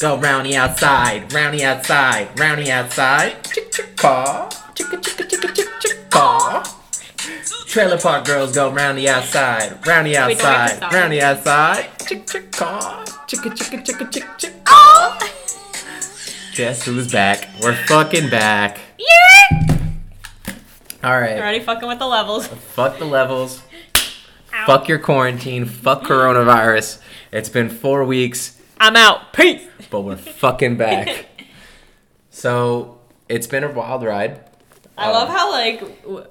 go round the outside, round the outside, round the outside. Chick chick chicka chicka chick chick caw. Trailer park girls go round the outside, round the Wait, do we have to outside, stop? round the outside. Chick chick caw, chicka chicka chicka chick chick caw. Guess who's back? We're fucking back. Yeah. All right. Already fucking with the levels. Fuck the levels. Ow. Fuck your quarantine. Fuck coronavirus. It's been four weeks, I'm out. Peace. but we're fucking back. So it's been a wild ride. I love how like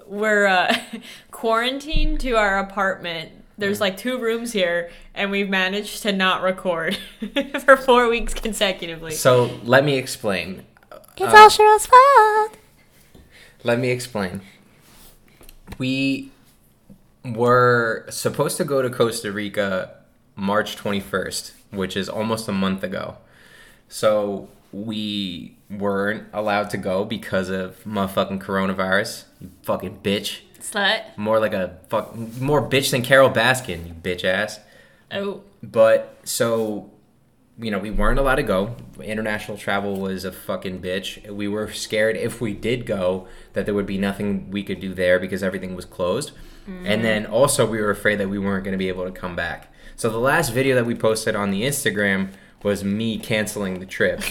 we're uh, quarantined to our apartment. There's like two rooms here, and we've managed to not record for four weeks consecutively. So let me explain. It's Uh, all Cheryl's fault. Let me explain. We were supposed to go to Costa Rica March 21st, which is almost a month ago. So we weren't allowed to go because of motherfucking coronavirus. You fucking bitch. Slut. More like a fuck, more bitch than Carole Baskin, you bitch ass. Oh, But so, you know, we weren't allowed to go. International travel was a fucking bitch. We were scared if we did go that there would be nothing we could do there because everything was closed. Mm. And then also we were afraid that we weren't going to be able to come back. So the last video that we posted on the Instagram was me canceling the trip.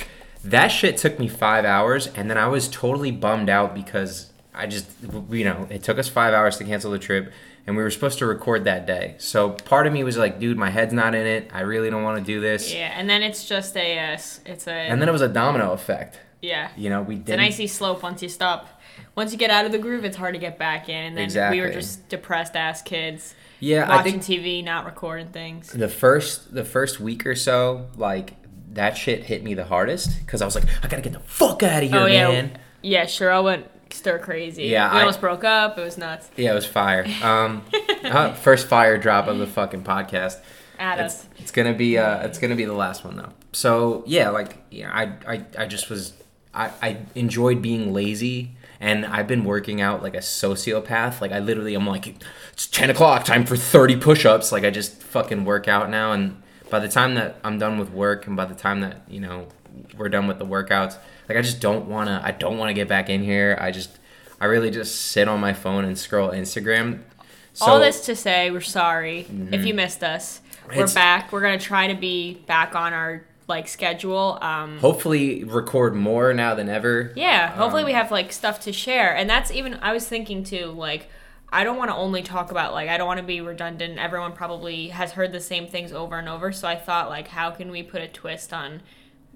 That shit took me 5 hours and then I was totally bummed out because I just you know, it took us 5 hours to cancel the trip and we were supposed to record that day. So part of me was like, dude, my head's not in it. I really don't want to do this. yeah. And then it's just a, uh, it's a, And then it was a domino effect. Yeah. You know, we It's did an icy slope once you stop. Once you get out of the groove, it's hard to get back in. And then we were just depressed ass kids Yeah, watching TV, not recording things. the first the first week or so, like that shit hit me the hardest because I was like, I gotta get the fuck out of here, oh yeah, man. yeah. Cheryl went stir crazy. Yeah, we I- almost broke up. It was nuts. Yeah, it was fire. Um, uh, first fire drop of the fucking podcast. At It's, us. it's gonna be uh, it's gonna be the last one though. So yeah, like yeah, I I, I just was I, I enjoyed being lazy and I've been working out like a sociopath. Like I literally I'm like it's ten o'clock, time for thirty push-ups. Like I just fucking work out now and by the time that I'm done with work and by the time that, you know, we're done with the workouts, like I just don't wanna I don't wanna get back in here. I just I really just sit on my phone and scroll Instagram. So, Mm-hmm. All this to say, we're sorry if you missed us. We're back. We're gonna try to be back on our like schedule. Um, hopefully record more now than ever. yeah, hopefully Um, we have like stuff to share, and that's even I was thinking too. Like, I don't want to only talk about like I don't want to be redundant. Everyone probably has heard the same things over and over. So I thought like, how can we put a twist on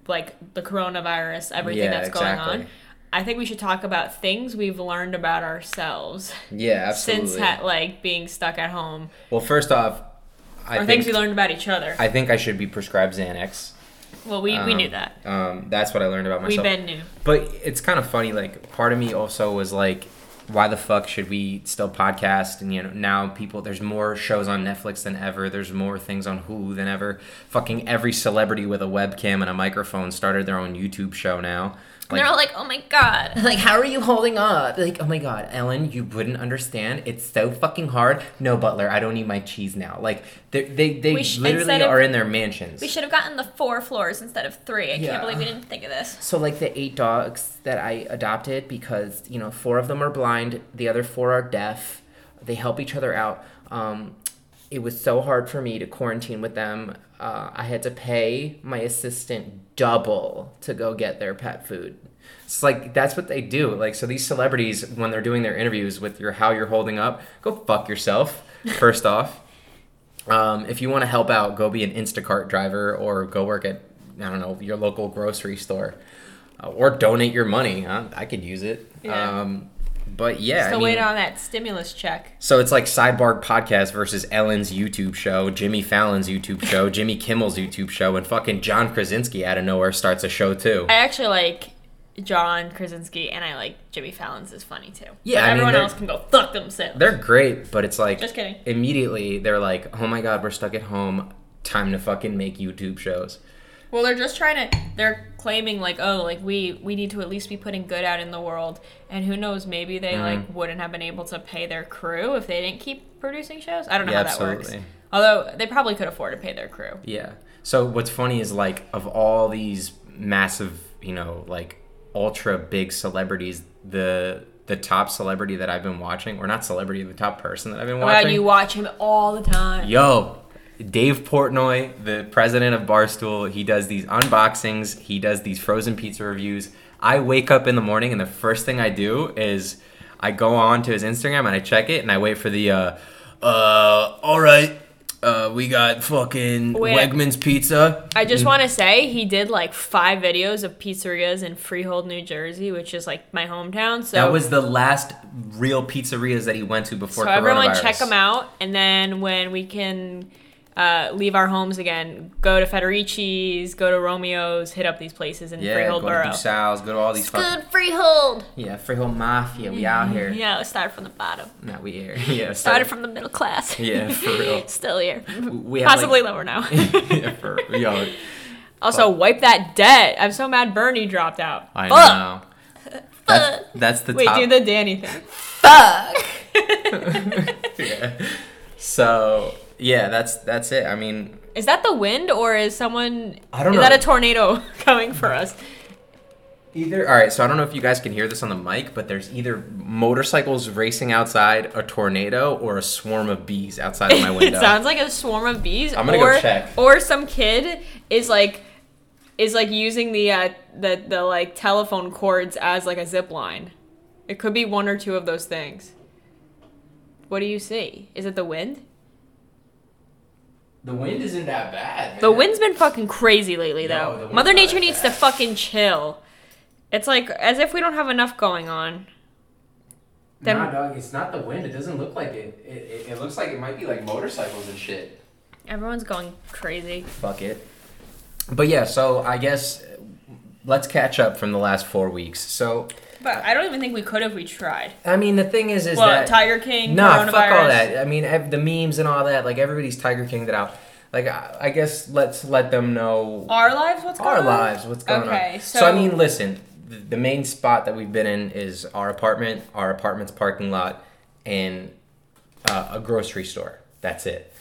like the coronavirus, everything Yeah, that's going on? I think we should talk about things we've learned about ourselves Yeah, absolutely. since ha- like being stuck at home, well, first off, I or think things we learned about each other. I think I should be prescribed Xanax. Well, we, we Um, knew that. Um, that's what I learned about myself. We been knew. But it's kind of funny. Like, part of me also was like, why the fuck should we still podcast? And you know, now people, there's more shows on Netflix than ever. There's more things on Hulu than ever. Fucking every celebrity with a webcam and a microphone started their own YouTube show now. And they're all like, "Oh my god!" like, how are you holding up? Like, oh my god, Ellen, you wouldn't understand. It's so fucking hard. No, Butler, I don't need my cheese now. Like, they they, they sh- literally instead of- are in their mansions. We should have gotten the four floors instead of three. I Yeah. can't believe we didn't think of this. So like the eight dogs that I adopted because you know four of them are blind, the other four are deaf. They help each other out. Um, it was so hard for me to quarantine with them. Uh, I had to pay my assistant double to go get their pet food. It's like that's what they do. Like so, these celebrities when they're doing their interviews with your how you're holding up, go fuck yourself. First off, um, if you want to help out, go be an Instacart driver or go work at I don't know your local grocery store, uh, or donate your money. Huh? I could use it. Yeah. Um, but yeah, Still I mean, waiting on that stimulus check. so it's like Sidebar podcast versus Ellen's YouTube show, Jimmy Fallon's YouTube show, Jimmy Kimmel's YouTube show, and fucking John Krasinski out of nowhere starts a show too. I actually like John Krasinski, and I like Jimmy Fallon's is funny too. Yeah, but mean, everyone they're- else can go fuck themselves. They're great, but it's like Just kidding. immediately they're like, oh my god, we're stuck at home. Time to fucking make YouTube shows. Well, they're just trying to. They're claiming like, oh, like we we need to at least be putting good out in the world, and who knows, maybe they Mm-hmm. like wouldn't have been able to pay their crew if they didn't keep producing shows. I don't know Yeah, how that works. absolutely. Although they probably could afford to pay their crew. Yeah. So what's funny is like of all these massive, you know, like ultra big celebrities, the the top celebrity that I've been watching, or not celebrity, the top person that I've been watching. Wow, you watch him all the time. Yo, Dave Portnoy, the president of Barstool, he does these unboxings, he does these frozen pizza reviews. I wake up in the morning and the first thing I do is I go on to his Instagram and I check it and I wait for the uh uh all right. Uh, we got fucking Wait. Wegmans pizza. I just want to say he did like five videos of pizzerias in Freehold, New Jersey, which is like my hometown. So That was the last real pizzerias that he went to before so everyone check them out, and then when we can uh, leave our homes again, go to Federici's, go to Romeo's, hit up these places in Yeah, Freehold go to Borough. DuSal's, go to all these fucking Good Freehold. yeah, Freehold Mafia. We out here. Yeah, let's start from the bottom. No, we here. Yeah, Started from the middle class. Yeah, for real. Still here. We have, like- Possibly lower now. yeah, for, yo, also, wipe that debt. I'm so mad Bernie dropped out. I Fuck. know. That's, that's the Wait, top. do the Danny thing. fuck. yeah. So yeah, that's that's it. I mean, Is that the wind or is someone? I don't know is know. that a tornado coming for us? either all right. So I don't know if you guys can hear this on the mic, but there's either motorcycles racing outside, a tornado, or a swarm of bees outside of my it window. sounds like a swarm of bees. I'm gonna go or, check. Or some kid is like is like using the uh the the like telephone cords as like a zip line. It could be one or two of those things. What do you see? Is it the wind? The wind isn't that bad. The wind's been fucking crazy lately, No, though. the Mother Nature that needs to fucking chill. It's like as if we don't have enough going on. Then- Nah, dog, it's not the wind. It doesn't look like it. It, it. it looks like it might be like motorcycles and shit. Everyone's going crazy. Fuck it. But yeah, so I guess uh, let's catch up from the last four weeks. So But I don't even think we could if we tried. I mean, the thing is, is What, that Tiger King, Nah, fuck all that. I mean, the memes and all that. Like everybody's Tiger Kinged it out. Like I, I guess let's let them know Our lives? What's going on? our on? lives, what's going on. Okay, So, so- I mean, listen. The, the main spot that we've been in is our apartment, our apartment's parking lot, and uh, a grocery store. That's it.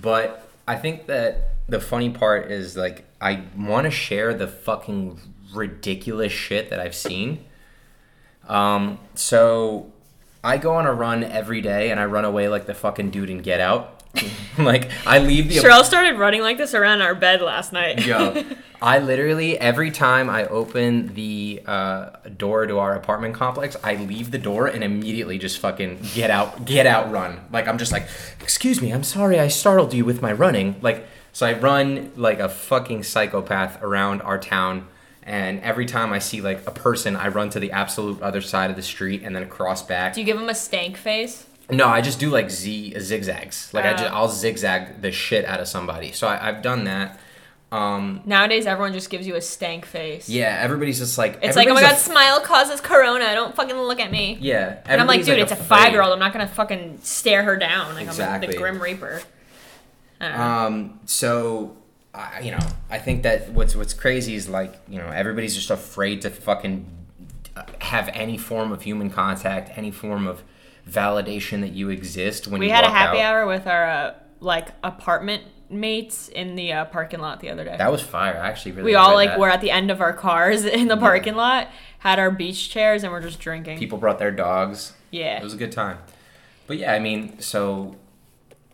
But I think that the funny part is like I want to share the fucking ridiculous shit that I've seen. Um, so I go on a run every day, and I run away like the fucking dude in Get Out. like I leave the Cheryl started running like this around our bed last night. Yo, I literally every time I open the uh, door to our apartment complex, I leave the door and immediately just fucking get out, get out, run. Like I'm just like, excuse me, I'm sorry, I startled you with my running. Like so, I run like a fucking psychopath around our town. And every time I see like a person, I run to the absolute other side of the street and then cross back. Do you give him a stank face? No, I just do like Z zigzags. Like I Oh. just I'll zigzag the shit out of somebody. So I, I've done that. Um, Nowadays, everyone just gives you a stank face. yeah, everybody's just like It's like, oh my god, a- smile causes corona. Don't fucking look at me. yeah, And I'm like, dude, it's a five year old. I'm not gonna fucking stare her down. Like I'm Exactly. the Grim Reaper. I don't know. Um, so I, you know, I think that what's what's crazy is like you know everybody's just afraid to fucking uh, have any form of human contact, any form of validation that you exist when we you had a happy out. hour with our uh, like apartment mates in the uh, parking lot the other day. That was fire. I actually really. we all like that. were at the end of our cars in the parking lot, had our beach chairs, and we're just drinking. People brought their dogs. yeah. It was a good time. But yeah, I mean, so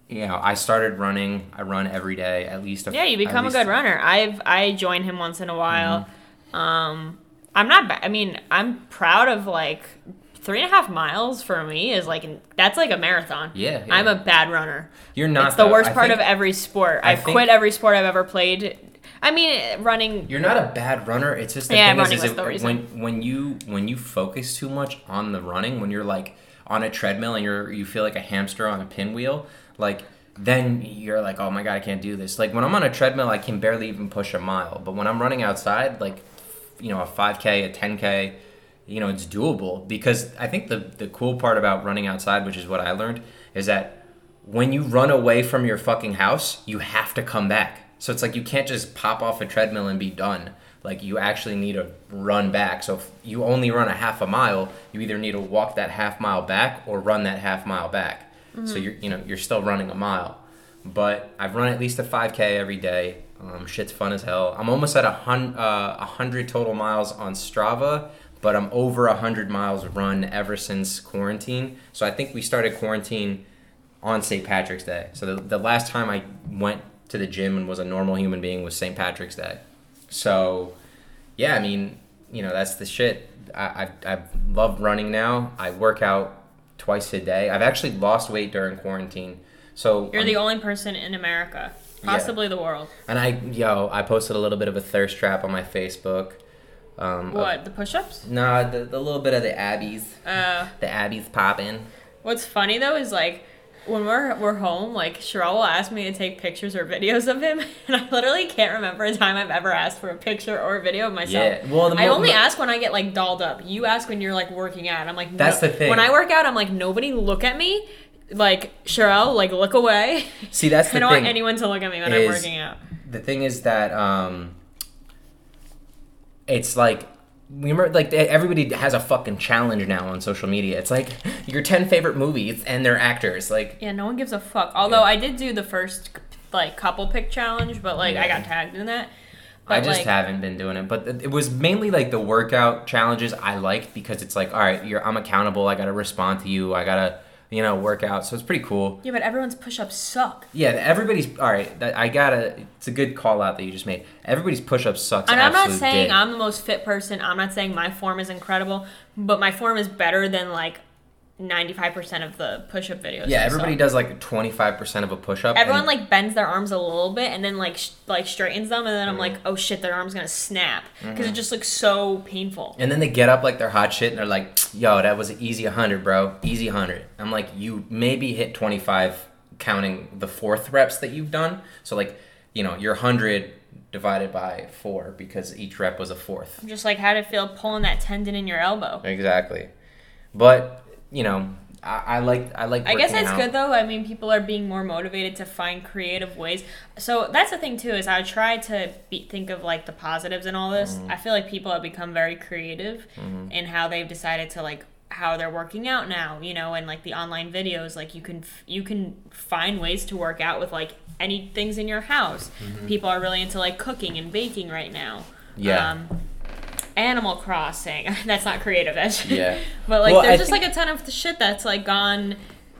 you know, I started running. I run every day, at least. A, Yeah, you become a Mm-hmm. good runner. I've I join him once in a while. Um, I'm not. Ba- I mean, I'm proud of like three and a half miles for me is like that's like a marathon. Yeah, yeah. I'm a bad runner. You're not. it's the though. worst I part think of every sport. I I've quit every sport I've ever played. I mean, running. You're not a bad runner. It's just the Yeah, thing is, is it- when when you when you focus too much on the running, when you're like on a treadmill and you're you feel like a hamster on a pinwheel, like then you're like, oh my god, I can't do this. Like when I'm on a treadmill, I can barely even push a mile. But when I'm running outside, like you know, a 5K, a 10K, you know, it's doable because I think the the cool part about running outside, which is what I learned, is that when you run away from your fucking house, you have to come back. So it's like you can't just pop off a treadmill and be done. Like you actually need to run back. So if you only run a half a mile, you either need to walk that half mile back or run that half mile back. So you're you know you're still running a mile. but I've run at least a 5K every day. Um, shit's fun as hell. I'm almost at a hun- uh, 100 total miles on Strava, but I'm over a 100 miles run ever since quarantine. So I think we started quarantine on St. Patrick's Day. So the, the last time I went to the gym and was a normal human being was St. Patrick's Day. So, yeah, I mean, you know, that's the shit. I, I, I love running now. I work out twice a day. I've actually lost weight during quarantine. So You're I'm- the only person in America, possibly the world. and I, yo, I posted a little bit of a thirst trap on my Facebook. Um, of- What? The push-ups? Nah, the, the little bit of the Abbies. Uh, The Abbies popping. what's funny though is like when we're we're home, like Sherelle will ask me to take pictures or videos of him, and I literally can't remember a time I've ever asked for a picture or a video of myself. Yeah, well, the I only ask when I get like dolled up. You ask when you're like working out. I'm like, no. That's the thing. When I work out, I'm like, nobody look at me. Like Sherelle, like look away. See, that's I the don't thing. want anyone to look at me when I'm working out. the thing is that um it's like remember like everybody has a fucking challenge now on social media. It's like your 10 favorite movies and their actors like Yeah, no one gives a fuck. Although I did do the first like couple pick challenge, but like I got tagged in that. i just like, haven't been doing it. But it was mainly like the workout challenges i liked because it's like all right you're i'm accountable. I gotta respond to you. I gotta you know work out so it's pretty cool Yeah, but everyone's push-ups suck. yeah everybody's all right that, i gotta it's a good call out that you just made everybody's push-up sucks And I'm not saying dick. I'm the most fit person. I'm not saying my form is incredible, but my form is better than like 95% of the push-up videos. yeah everybody does like 25% of a push-up Everyone like bends their arms a little bit and then like sh- like straightens them, and then I'm mm-hmm. like, oh shit, their arm's gonna snap because it mm-hmm. just looks so painful. And then they get up like they're hot shit and they're like, yo, that was an easy 100, bro. Easy 100. I'm like, you maybe hit 25 counting the fourth reps that you've done. So, like, you know, your 100 divided by four because each rep was a fourth. I'm just like, how did it feel pulling that tendon in your elbow? Exactly. But, you know, I, I like, I like, I guess it's out. good though. I mean, people are being more motivated to find creative ways. So that's the thing too. Is I try to be, think of like the positives in all this. Mm-hmm. I feel like people have become very creative in how they've decided to like how they're working out now. You know, and like the online videos. Like you can f- you can find ways to work out with like any things in your house. Mm-hmm. People are really into like cooking and baking right now. Yeah. Um, Animal Crossing. That's not creative. That's Yeah. but like, Well, there's I just think- like a ton of shit that's like gone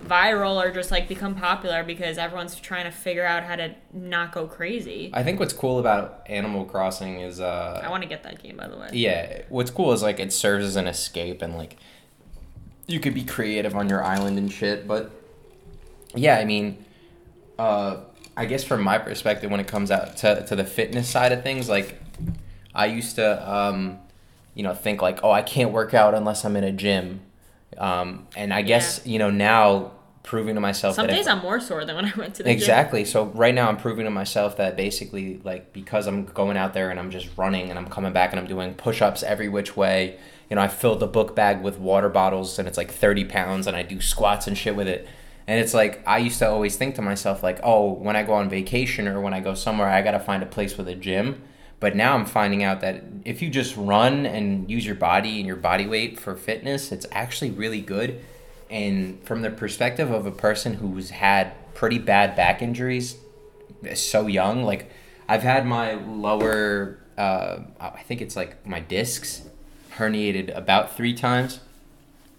viral or just like become popular because everyone's trying to figure out how to not go crazy. I think what's cool about Animal Crossing is, uh, I want to get that game by the way. yeah what's cool is like it serves as an escape and like you could be creative on your island and shit but yeah i mean uh i guess from my perspective when it comes out to, to the fitness side of things like i used to um you know think like oh i can't work out unless i'm in a gym um and i guess you know now proving to myself Some that if- days I'm more sore than when I went to the gym. Exactly. So right now I'm proving to myself that basically like because I'm going out there and I'm just running and I'm coming back and I'm doing push-ups every which way. You know, I filled the book bag with water bottles and it's like 30 pounds and I do squats and shit with it. And it's like I used to always think to myself like, oh, when I go on vacation or when I go somewhere, I gotta find a place with a gym. But now I'm finding out that if you just run and use your body and your body weight for fitness, it's actually really good. And from the perspective of a person who's had pretty bad back injuries so young, like I've had my lower, uh, I think it's like my discs herniated about three times.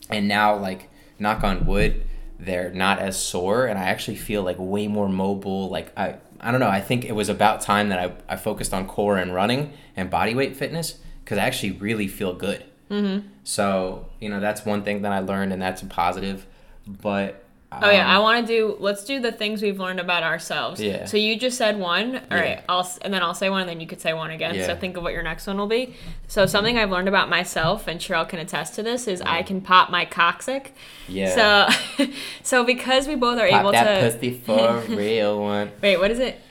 And now, like, knock on wood, they're not as sore. And I actually feel like way more mobile. Like, I, I don't know. I think it was about time that I, I focused on core and running and body weight fitness because I actually really feel good. Mm-hmm. So, you know, that's one thing that I learned, and that's a positive. But, Oh yeah, I um, want to do. Let's do the things we've learned about ourselves. Yeah. So you just said one. All right. Yeah. I'll and then I'll say one, and then you could say one again. Yeah. So think of what your next one will be. So something I've learned about myself, and Cheryl can attest to this, is I can pop my coccyx. yeah. So, so because we both are Pop able that to. pussy for a real one. Wait, what is it?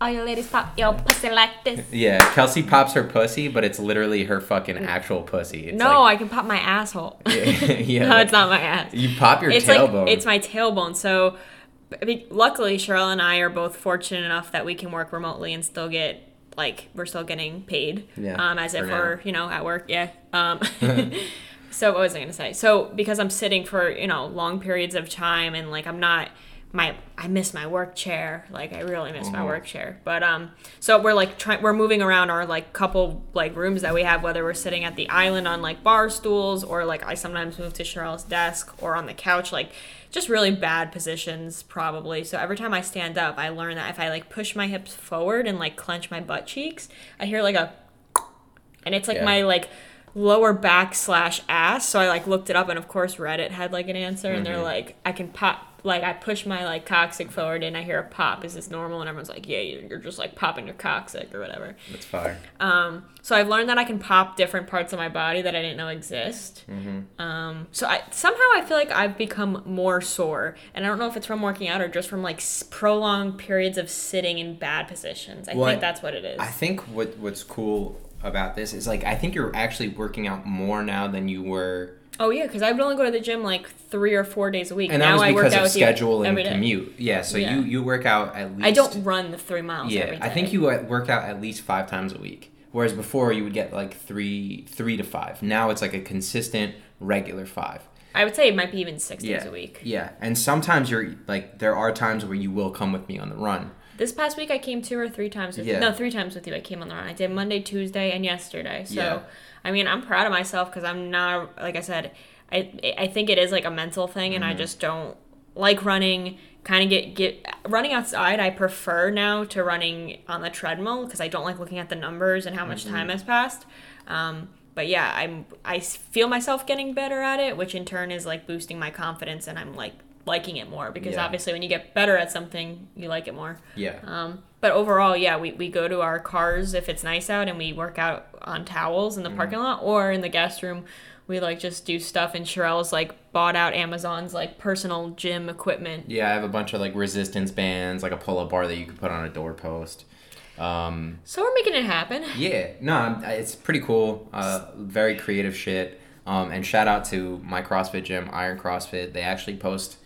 All you ladies pop your pussy like this. Yeah, Kelsey pops her pussy, but it's literally her fucking actual pussy. It's no, like, I can pop my asshole. yeah, no, it's not my ass. You pop your it's tailbone. like it's my tailbone. So, I mean, luckily, Cheryl and I are both fortunate enough that we can work remotely and still get like we're still getting paid. Yeah, Um, as if for we're you know at work. Yeah. Um. so what was I gonna say? So because I'm sitting for you know long periods of time and like I'm not my I miss my work chair. Like I really miss Mm-hmm. my work chair. But um so we're like trying we're moving around our like couple like rooms that we have whether we're sitting at the island on like bar stools or like I sometimes move to Cheryl's desk or on the couch like just really bad positions probably. So every time I stand up, I learn that if I like push my hips forward and like clench my butt cheeks, I hear like a and it's like Yeah. my like lower back slash ass. So I like looked it up, and of course Reddit had like an answer, and Mm-hmm. they're like, I can pop. Like I push my like coccyx forward, and I hear a pop. Is this normal? And everyone's like, Yeah, you- you're just like popping your coccyx or whatever. That's fire. Um, so I've learned that I can pop different parts of my body that I didn't know exist. Um, so I somehow I feel like I've become more sore, and I don't know if it's from working out or just from like s- prolonged periods of sitting in bad positions. I Well, think that's what it is. I think what what's cool about this is like I think you're actually working out more now than you were, oh yeah, because I would only go to the gym like three or four days a week. and that now was I work because of schedule and commute. Yeah, so Yeah. you you work out at least. I don't run the three miles. Yeah, I think you uh, work out at least five times a week. Whereas before you would get like three three to five. Now it's like a consistent regular five. I would say it might be even six Yeah, days a week. yeah, and sometimes you're like there are times where you will come with me on the run. This past week I came two or three times with Yeah. no three times with you. I came on the run. I did Monday, Tuesday, and yesterday. So Yeah. I mean I'm proud of myself because I'm not like I said. I I think it is like a mental thing, and I Mm-hmm. just don't like running. Kind of get get running outside. I prefer now to running on the treadmill because I don't like looking at the numbers and how much Mm-hmm. time has passed. Um, but yeah, I'm I feel myself getting better at it, which in turn is like boosting my confidence, and I'm like liking it more because Yeah. obviously when you get better at something, you like it more. Yeah. Um, but overall, yeah, we, we go to our cars if it's nice out and we work out on towels in the Mm-hmm. parking lot or in the guest room. We like just do stuff and Sherelle's like bought out Amazon's like personal gym equipment. Yeah, I have a bunch of like resistance bands, like a pull-up bar that you could put on a doorpost. Um, So we're making it happen. yeah, no, it's pretty cool. Uh, very creative shit. Um, and shout out to my CrossFit gym, Iron CrossFit. They actually post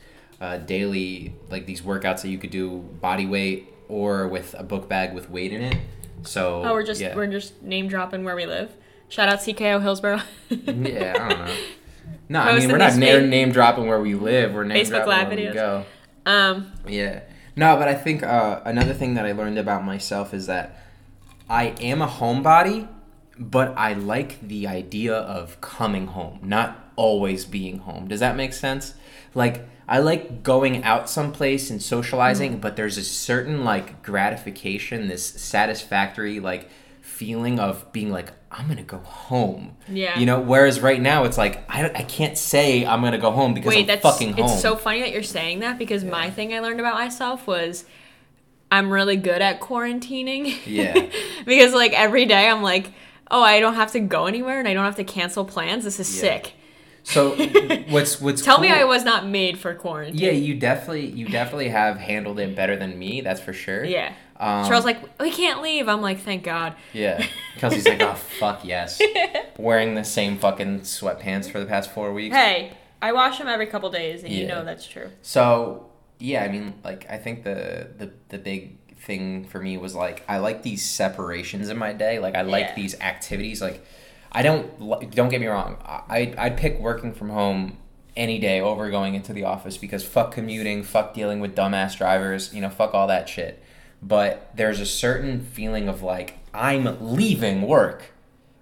uh, daily like these workouts that you could do body weight or with a book bag with weight in it. So Oh, we're just yeah. we're just name dropping where we live. Shout out CKO Hillsborough. yeah, I don't know. No, I mean we're not name, name dropping where we live. We're name Facebook dropping where we go. um, Yeah. No, but I think uh, another thing that I learned about myself is that I am a homebody, but I like the idea of coming home, not always being home. Does that make sense? Like I like going out someplace and socializing, mm. but there's a certain like gratification, this satisfactory like feeling of being like I'm gonna go home. Yeah. You know, whereas right now it's like I, I can't say I'm gonna go home because wait, I'm that's fucking home. it's so funny that you're saying that because my thing I learned about myself was I'm really good at quarantining. Yeah. because like every day I'm like, oh, I don't have to go anywhere and I don't have to cancel plans. This is Yeah. sick. So what's what's Tell me I was not made for quarantine. Yeah, you definitely you definitely have handled it better than me. That's for sure. Yeah. Um, Charles like, we can't leave. I'm like, thank God. Yeah, because he's like, oh fuck yes, wearing the same fucking sweatpants for the past four weeks. Hey, I wash them every couple days, and you know that's true. So yeah, I mean, like I think the the the big thing for me was like I like these separations in my day. Like I like Yeah. these activities. Like I don't don't get me wrong. I I'd pick working from home any day over going into the office because fuck commuting, fuck dealing with dumbass drivers, you know, fuck all that shit. But there's a certain feeling of like I'm leaving work.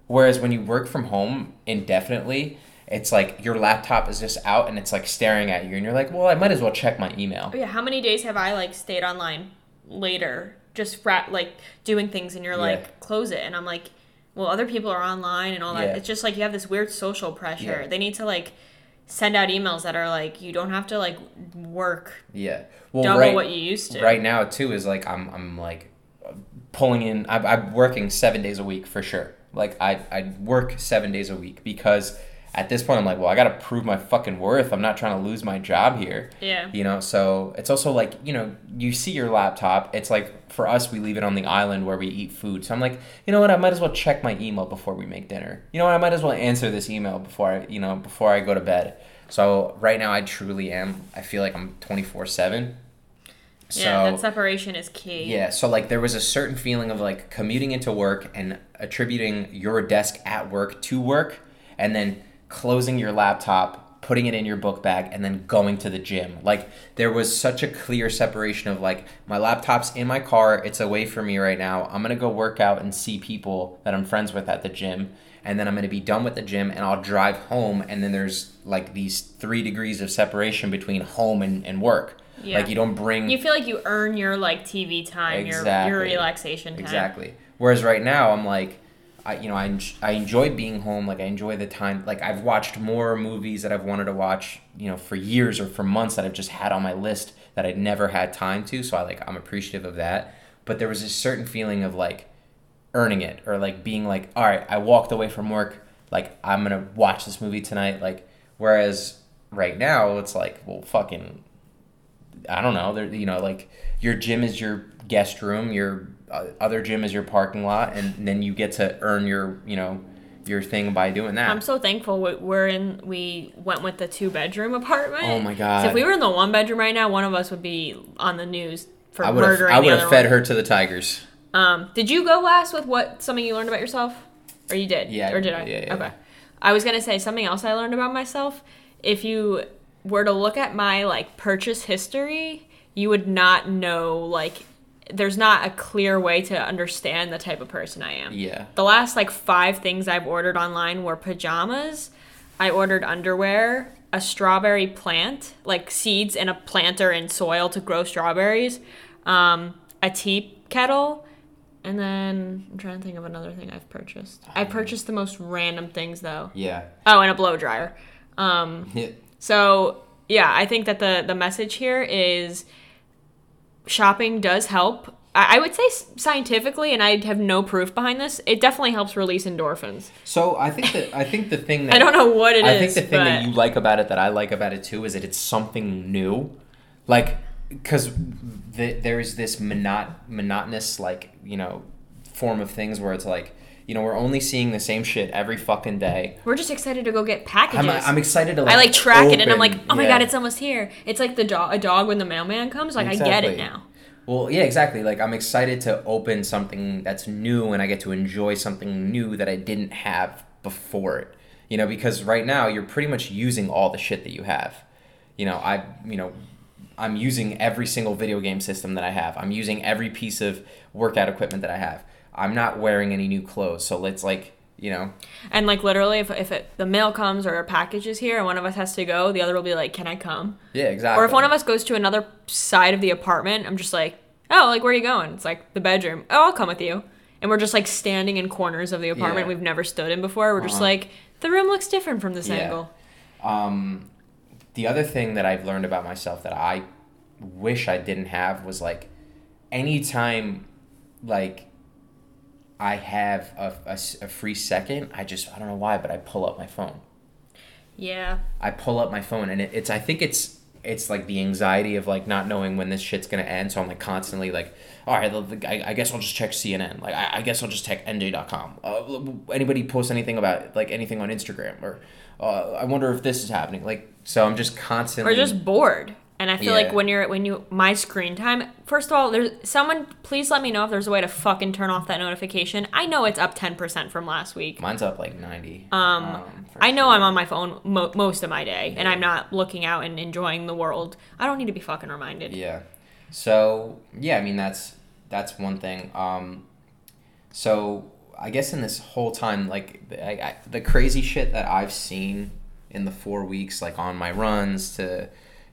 Whereas when you work from home indefinitely, it's like your laptop is just out and it's like staring at you and you're like, well, I might as well check my email. Oh, yeah, how many days have I like stayed online later, just fra- like doing things, and you're Yeah. like, close it, and I'm like, well, other people are online and all that. Yeah. It's just like you have this weird social pressure. Yeah. They need to like send out emails that are like, you don't have to like work Yeah. Well, double right, what you used to. right now too is like I'm I'm like pulling in. I'm, I'm working seven days a week for sure. Like I I work seven days a week because at this point I'm like, well, I got to prove my fucking worth. I'm not trying to lose my job here. Yeah. You know, so it's also like, you know, you see your laptop. It's like for us, we leave it on the island where we eat food. So I'm like, you know what? I might as well check my email before we make dinner. You know what? I might as well answer this email before I, you know, before I go to bed. So right now, I truly am. I feel like I'm 24 seven. So yeah, that separation is key. yeah, so like there was a certain feeling of like commuting into work and attributing your desk at work to work and then closing your laptop putting it in your book bag, and then going to the gym. Like there was such a clear separation of like my laptop's in my car, it's away from me right now. I'm gonna go work out and see people that I'm friends with at the gym, and then I'm gonna be done with the gym and I'll drive home, and then there's like these three degrees of separation between home and, and work. Yeah. Like you don't bring You feel like you earn your like TV time, your your relaxation time. Exactly. Whereas right now, I'm like, I you know I, I enjoy being home. Like I enjoy the time. Like I've watched more movies that I've wanted to watch, you know, for years or for months that I've just had on my list that I'd never had time to. So I like I'm appreciative of that. But there was a certain feeling of like earning it or like being like, all right, I walked away from work. Like I'm gonna watch this movie tonight. Like whereas right now it's like, well, fucking I don't know. There, you know, like your gym is your guest room, your other gym is your parking lot, and then you get to earn your, you know, your thing by doing that. I'm so thankful we- we're in. We went with the two bedroom apartment. Oh my God. if we were in the one bedroom right now, one of us would be on the news for I murdering I would have fed one. her to the tigers. Um, did you go last with what something you learned about yourself, or you did? Yeah, Or did I? yeah, yeah. Okay. I was gonna say something else I learned about myself. If you were to look at my like purchase history, you would not know like there's not a clear way to understand the type of person I am. Yeah. The last like five things I've ordered online were pajamas. I ordered underwear, a strawberry plant, like seeds and a planter and soil to grow strawberries, um, a tea kettle, and then I'm trying to think of another thing I've purchased. I purchased the most random things though. Yeah. Oh, and a blow dryer. Um, so yeah, I think that the the message here is shopping does help. I I would say scientifically, and I have no proof behind this. It definitely helps release endorphins. So I think that I think the thing that I don't know what it is. I think the thing that you like about it that I like about it too is that it's something new, like because the, there's this monot- monotonous like you know form of things where it's like you know we're only seeing the same shit every fucking day. we're just excited to go get packages. I'm, I'm excited to like I like track it, and I'm like, oh my yeah. god, it's almost here. It's like the dog, a dog when the mailman comes. Like I get it now. Well, yeah, exactly. Like I'm excited to open something that's new and I get to enjoy something new that I didn't have before it. You know, because right now you're pretty much using all the shit that you have. You know, I you know, I'm using every single video game system that I have. I'm using every piece of workout equipment that I have. I'm not wearing any new clothes. So let's like, you know, And like literally, if if it, the mail comes or a package is here, and one of us has to go, the other will be like, "Can I come?" yeah, exactly. Or if one of us goes to another side of the apartment, I'm just like, oh, like where are you going? It's like the bedroom. Oh, I'll come with you. And we're just like standing in corners of the apartment Yeah. we've never stood in before. We're just Uh-huh. like, the room looks different from this Yeah. angle. Um, the other thing that I've learned about myself that I wish I didn't have was like anytime like I have a free second, I just I don't know why, but I pull up my phone. Yeah. I pull up my phone and it, it's I think it's it's like the anxiety of like not knowing when this shit's gonna end. So I'm like constantly like, all right, the- the- I, I guess I'll just check CNN. Like I, I guess I'll just check NJ.com. Uh, anybody post anything about like anything on Instagram or uh, I wonder if this is happening. Like so I'm just constantly Or just bored. And I feel like when you're when you my screen time, first of all, there's someone please let me know if there's a way to fucking turn off that notification. I know it's up 10% from last week. mine's up like ninety. Um, for I know sure. I'm on my phone mo- most of my day, and I'm not looking out and enjoying the world. I don't need to be fucking reminded. Yeah. So yeah, I mean that's that's one thing. Um, so I guess in this whole time, like I, I, the crazy shit that I've seen in the four weeks, like on my runs to,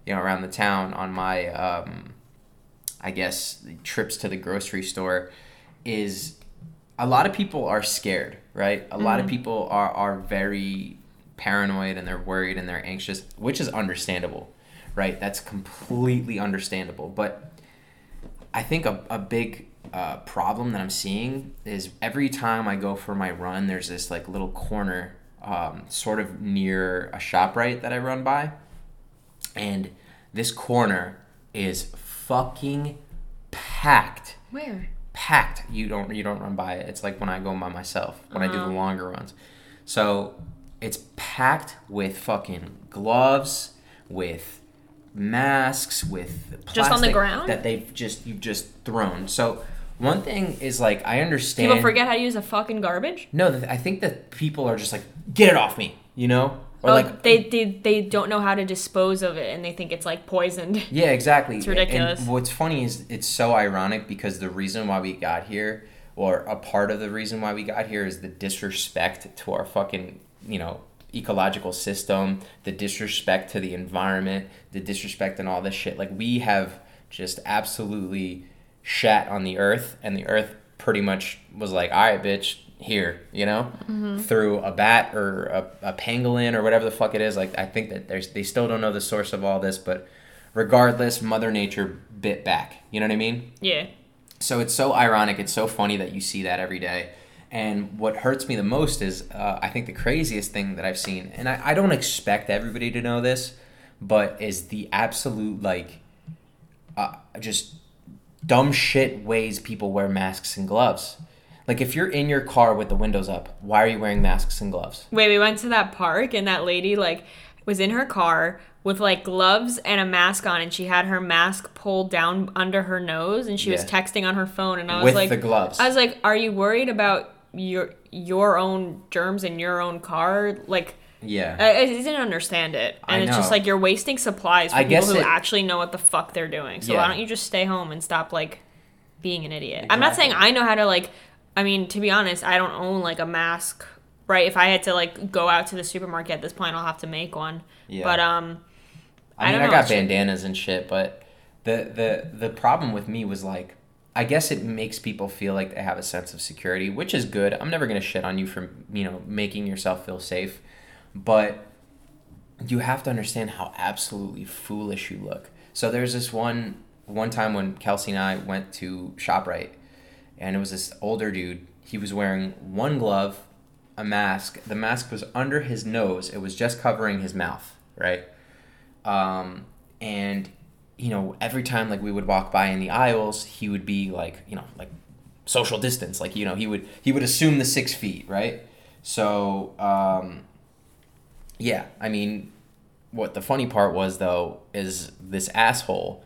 you know, around the town, on my, um, I guess trips to the grocery store, is a lot of people are scared, right? A lot of people are are very paranoid and they're worried and they're anxious, which is understandable, right? That's completely understandable. But I think a, a big uh, problem that I'm seeing is every time I go for my run, there's this like little corner, um, sort of near a shop right that I run by, and this corner is fucking packed Where? packed. You don't you don't run by it. It's like when I go by myself when I do the Uh-huh. longer runs. So it's packed with fucking gloves, with masks, with Just on the ground? that they've just you've just thrown. So one thing is like I understand People forget how to use a fucking garbage. no, I think that people are just like, get it off me, you know? Or oh, like they, they they don't know how to dispose of it and they think it's like poisoned. Yeah, exactly. It's ridiculous. And what's funny is it's so ironic because the reason why we got here, or a part of the reason why we got here, is the disrespect to our fucking, you know, ecological system, the disrespect to the environment, the disrespect and all this shit. Like we have just absolutely shat on the earth, and the earth pretty much was like, all right, bitch, here, you know, through a bat or a, a pangolin or whatever the fuck it is. Like, I think that there's, they still don't know the source of all this, but regardless, Mother Nature bit back. You know what I mean? Yeah. So it's so ironic. It's so funny that you see that every day. And what hurts me the most is, uh, I think the craziest thing that I've seen, and I, I don't expect everybody to know this, but is the absolute, like, uh, just dumb shit ways people wear masks and gloves. Like, if you're in your car with the windows up, why are you wearing masks and gloves? Wait, we went to that park and that lady like was in her car with like gloves and a mask on and she had her mask pulled down under her nose and she was texting on her phone and I was With like the gloves. I was like, "Are you worried about your your own germs in your own car?" Like Yeah. I, I didn't understand it, and it's just like you're wasting supplies for I people who it- actually know what the fuck they're doing. So Yeah. why don't you just stay home and stop like being an idiot? I'm not saying I know how to like. I mean, to be honest, I don't own like a mask. Right? If I had to like go out to the supermarket at this point, I'll have to make one. Yeah. But um, I I mean, I, got bandanas and shit, but the the the problem with me was like, I guess it makes people feel like they have a sense of security, which is good. I'm never gonna shit on you for you know making yourself feel safe, but you have to understand how absolutely foolish you look. So there's this one one time when Kelsey and I went to Shoprite, and it was this older dude. He was wearing one glove, a mask. The mask was under his nose. It was just covering his mouth, right? um, and you know every time like we would walk by in the aisles he would be like you know like social distance like you know he would he would assume the six feet right so um, yeah i mean what the funny part was though is this asshole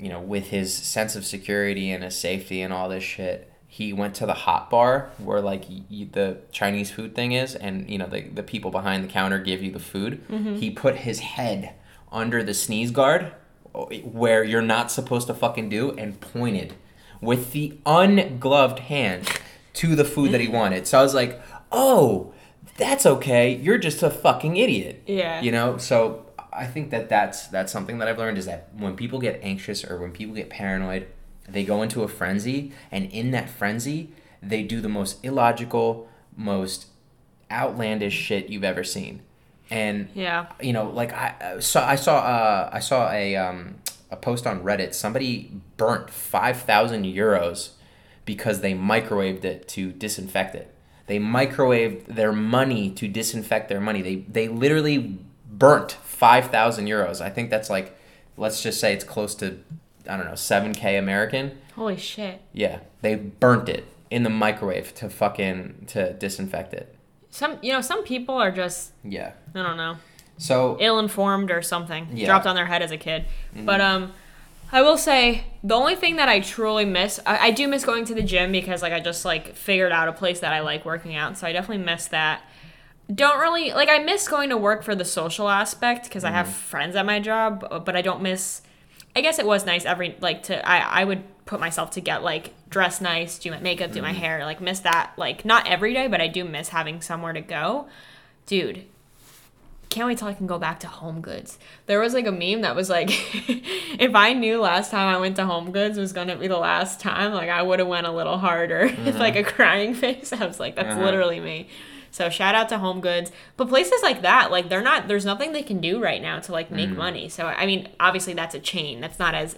you know with his sense of security and his safety and all this shit he went to the hot bar where like the chinese food thing is and you know the, the people behind the counter give you the food. Mm-hmm. He put his head under the sneeze guard where you're not supposed to fucking do and pointed with the ungloved hand to the food that he mm. wanted. So i was like oh that's okay. You're just a fucking idiot. Yeah. you know so i think that that's that's something that i've learned is that when people get anxious or when people get paranoid they go into a frenzy and in that frenzy they do the most illogical most outlandish shit you've ever seen. And yeah. you know like i uh, saw i saw uh, i saw a um, a post on reddit. Somebody burnt 5000 euros because they microwaved it to disinfect it. They microwaved their money to disinfect their money. They they literally burnt 5000 euros. I think that's like let's just say it's close to i don't know 7k american. Holy shit. yeah they burnt it in the microwave to fucking to disinfect it. Some you know some people are just yeah. I don't know so ill-informed or something. Yeah. dropped on their head as a kid. But um i will say the only thing that i truly miss I, I do miss going to the gym because like i just like figured out a place that i like working out. So i definitely miss that don't really like i miss going to work for the social aspect because i have mm-hmm. friends at my job uh, but i don't miss i guess it was nice every like to i i would put myself to get like dress nice do my makeup do my mm-hmm. hair like miss that like not every day but i do miss having somewhere to go dude can't wait till I can go back to Home Goods. There was like a meme that was like, if I knew last time I went to Home Goods was gonna be the last time, like I would have went a little harder. With uh-huh. like a crying face, I was like, that's Uh-huh. literally me. So shout out to Home Goods, but places like that, like they're not. There's nothing they can do right now to like make money. So I mean, obviously that's a chain. That's not as.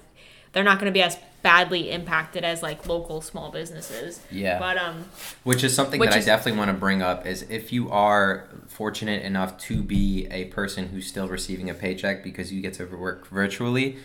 They're not going to be as badly impacted as like local small businesses. Yeah. But um, Which is something Which that is- I definitely want to bring up is if you are fortunate enough to be a person who's still receiving a paycheck because you get to work virtually,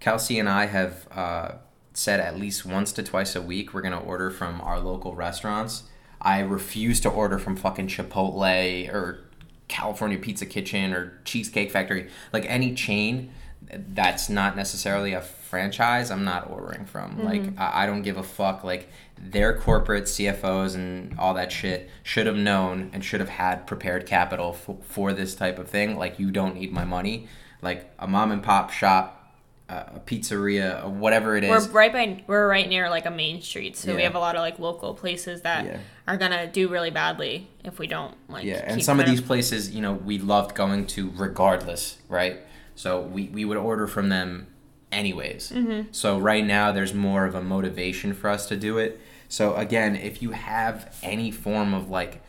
Kelsey and I have uh, said at least once to twice a week we're gonna order from our local restaurants. I refuse to order from fucking Chipotle or California Pizza Kitchen or Cheesecake Factory, like any chain that's not necessarily a franchise I'm not ordering from. Mm-hmm. Like I, I don't give a fuck. Like their corporate CFOs and all that shit should have known and should have had prepared capital for, for this type of thing. Like you don't need my money. Like a mom and pop shop, a pizzeria, or whatever it is. We're right by we're right near like a main street, so we have a lot of like local places that Yeah. are gonna do really badly if we don't like. Yeah, and some of these places, you know, we loved going to regardless, right? So we, we would order from them anyways. Mm-hmm. So right now, there's more of a motivation for us to do it. So again, if you have any form of like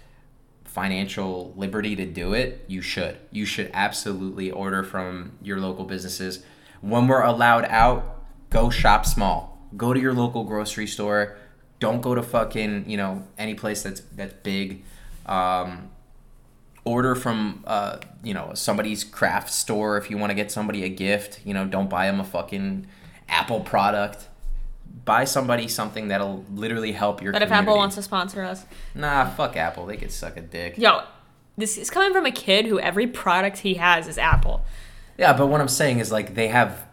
financial liberty to do it, you should. You should absolutely order from your local businesses. When we're allowed out, go shop small. Go to your local grocery store. Don't go to fucking, you know, any place that's that's big. Um, order from uh, you know somebody's craft store if you want to get somebody a gift you know don't buy them a fucking apple product buy somebody something that'll literally help your But if. Apple wants to sponsor us, nah fuck apple they could suck a dick yo, this is coming from a kid who every product he has is Apple. Yeah but what i'm saying is like they have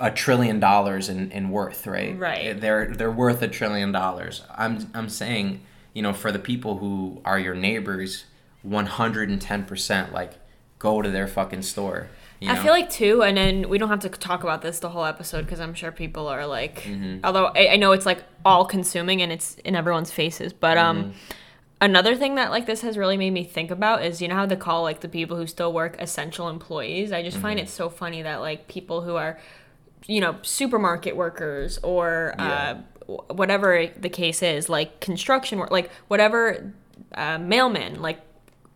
a trillion dollars in, in worth right Right. they're they're worth a trillion dollars i'm i'm saying you know for the people who are your neighbors 110% like go to their fucking store you I feel like too, and then we don't have to talk about this the whole episode because I'm sure people are like, Mm-hmm. although I, I know it's like all consuming and it's in everyone's faces, but um. Another thing that like this has really made me think about is you know how they call like the people who still work essential employees. I just Mm-hmm. find it so funny that like people who are, you know, supermarket workers or Yeah. uh, whatever the case is, like construction work, like whatever uh, mailmen, like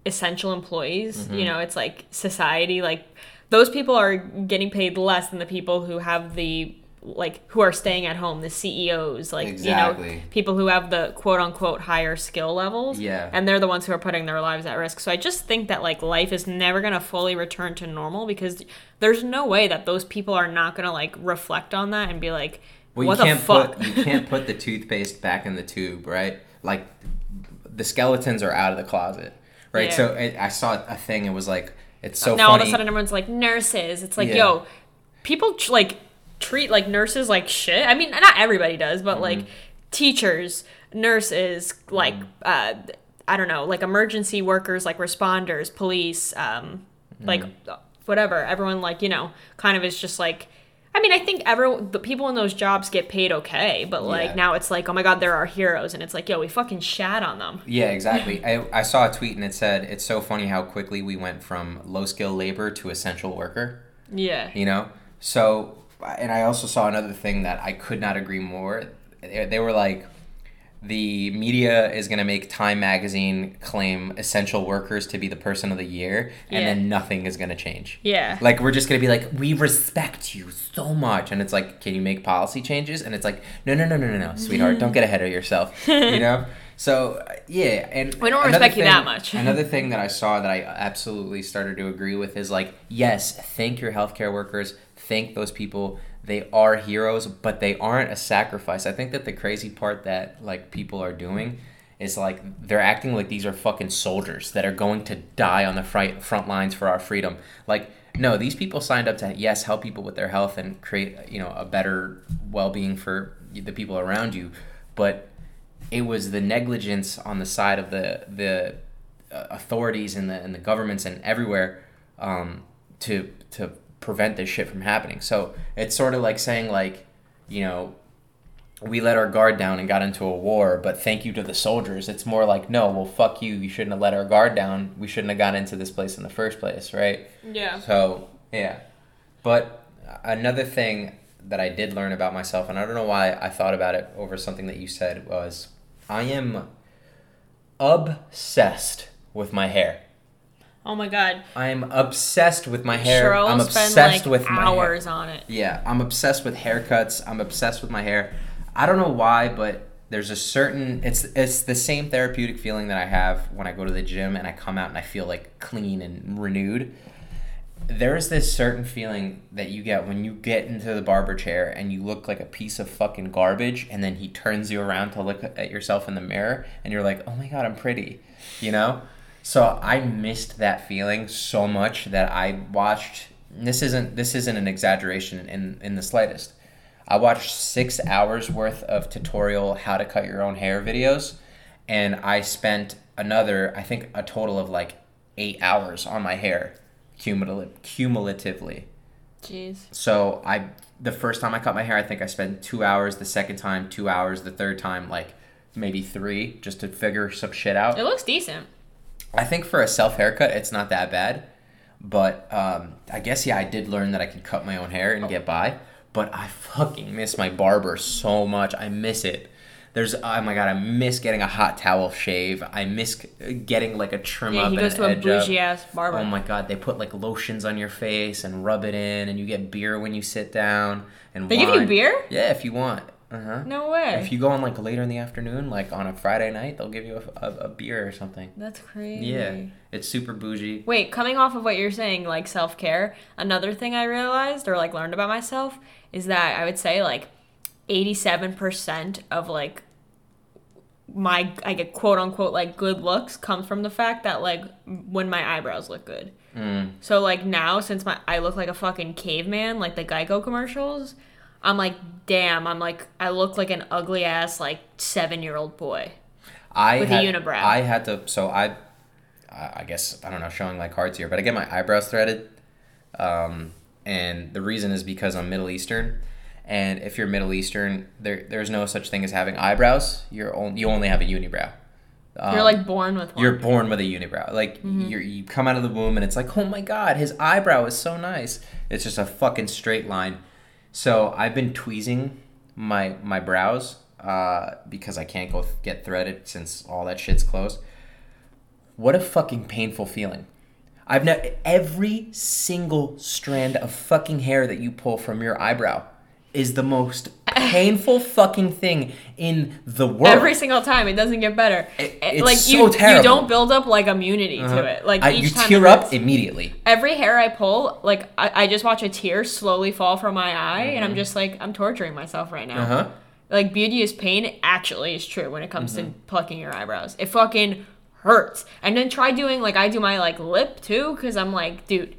essential employees. Mm-hmm. You know, it's like society, like those people are getting paid less than the people who have the like who are staying at home, the CEOs, like you know, people who have the quote unquote higher skill levels. Yeah. And they're the ones who are putting their lives at risk. So I just think that like life is never gonna fully return to normal because there's no way that those people are not gonna like reflect on that and be like, Well, what you the can't fuck? put you can't put the toothpaste back in the tube, right? Like the skeletons are out of the closet, right? Yeah. So I, I saw a thing. It was like it's so now all of a sudden everyone's like nurses. It's like, Yeah. yo, people tr- like treat like nurses like shit. I mean, not everybody does, but like Mm-hmm. teachers, nurses, like uh, I don't know, like emergency workers, like responders, police, um, like Mm-hmm. whatever. Everyone like you know kind of is just like. I mean, I think every the people in those jobs get paid okay, but like Yeah. now it's like, oh my god, they're our heroes, and it's like, yo, we fucking shat on them. Yeah, exactly. I, I saw a tweet and it said it's so funny how quickly we went from low skill labor to essential worker. Yeah. you know so and i also saw another thing that i could not agree more they were like the media is going to make time magazine claim essential workers to be the person of the year and Yeah. then nothing is going to change Yeah. like we're just going to be like we respect you so much and it's like can you make policy changes and it's like no no no no no no sweetheart don't get ahead of yourself you know so yeah and We don't respect you that much. another thing that i saw that i absolutely started to agree with is like yes thank your healthcare workers thank those people they are heroes but they aren't a sacrifice. I think that the crazy part that like people are doing is like they're acting like these are fucking soldiers that are going to die on the front front lines for our freedom. Like no these people signed up to yes help people with their health and create you know a better well-being for the people around you but it was the negligence on the side of the the uh, authorities and the and the governments and everywhere um, to to prevent this shit from happening. So it's sort of like saying like, you know, we let our guard down and got into a war, but thank you to the soldiers. It's more like, no, well, fuck you. You shouldn't have let our guard down. We shouldn't have got into this place in the first place, right? Yeah. So yeah, but another thing that I did learn about myself, and I don't know why I thought about it over something that you said was, I am obsessed with my hair. Oh my god. I'm obsessed with my hair. Cheryl I'm obsessed like with my hair. hours on it. Yeah, I'm obsessed with haircuts. I'm obsessed with my hair. I don't know why, but there's a certain it's it's the same therapeutic feeling that I have when I go to the gym and I come out and I feel like clean and renewed. There is this certain feeling that you get when you get into the barber chair and you look like a piece of fucking garbage and then he turns you around to look at yourself in the mirror and you're like, "Oh my god, I'm pretty." You know? So I missed that feeling so much that I watched this isn't this isn't an exaggeration in in the slightest. I watched six hours worth of tutorial how to cut your own hair videos, and I spent another I think a total of like eight hours on my hair, cumulative cumulatively. Jeez. So I the first time I cut my hair, I think I spent two hours. The second time, two hours. The third time, like maybe three, just to figure some shit out. It looks decent. I think for a self haircut, it's not that bad. But um, I guess yeah, I did learn that I could cut my own hair and get by. But I fucking miss my barber so much. I miss it. There's oh my god, I miss getting a hot towel shave. I miss getting like a trim Yeah, up he and goes to a edge up. ass barber. Oh my god, they put like lotions on your face and rub it in, and you get beer when you sit down. And They give you beer? Yeah, if you want. Uh huh. No way. If you go on like later in the afternoon, like on a Friday night, they'll give you a, a, a beer or something. That's crazy. Yeah, it's super bougie. Wait, coming off of what you're saying, like self care, another thing I realized or like learned about myself is that I would say like 87% of like my I get quote unquote like good looks comes from the fact that like when my eyebrows look good. Mm. So like now since my I look like a fucking caveman like the Geico commercials, I'm like damn, I'm like I look like an ugly ass like 7-year-old boy. I With a unibrow. I had to. So I, I guess I don't know, showing my cards here, but I get my eyebrows threaded, um, and the reason is because I'm Middle Eastern, and if you're Middle Eastern, there there's no such thing as having eyebrows. You're on, you only have a unibrow. Um, You're like born with one. You're born with a unibrow. Like you're, you come out of the womb and it's like, oh my god, his eyebrow is so nice. It's just a fucking straight line. So I've been tweezing my my brows uh, because I can't go th- get threaded since all that shit's closed. What a fucking painful feeling. I've never every single strand of fucking hair that you pull from your eyebrow is the most painful fucking thing in the world. Every single time, it doesn't get better. It- it's like so you, you don't build up like immunity to it. Like I, each you time tear up hurts. immediately. Every hair I pull, like I, I just watch a tear slowly fall from my eye, and I'm just like I'm torturing myself right now. Mm-hmm. Uh huh. Like beauty is pain actually is true when it comes Mm-hmm. to plucking your eyebrows. It fucking hurts. And then try doing like I do my like lip too, because I'm like, dude,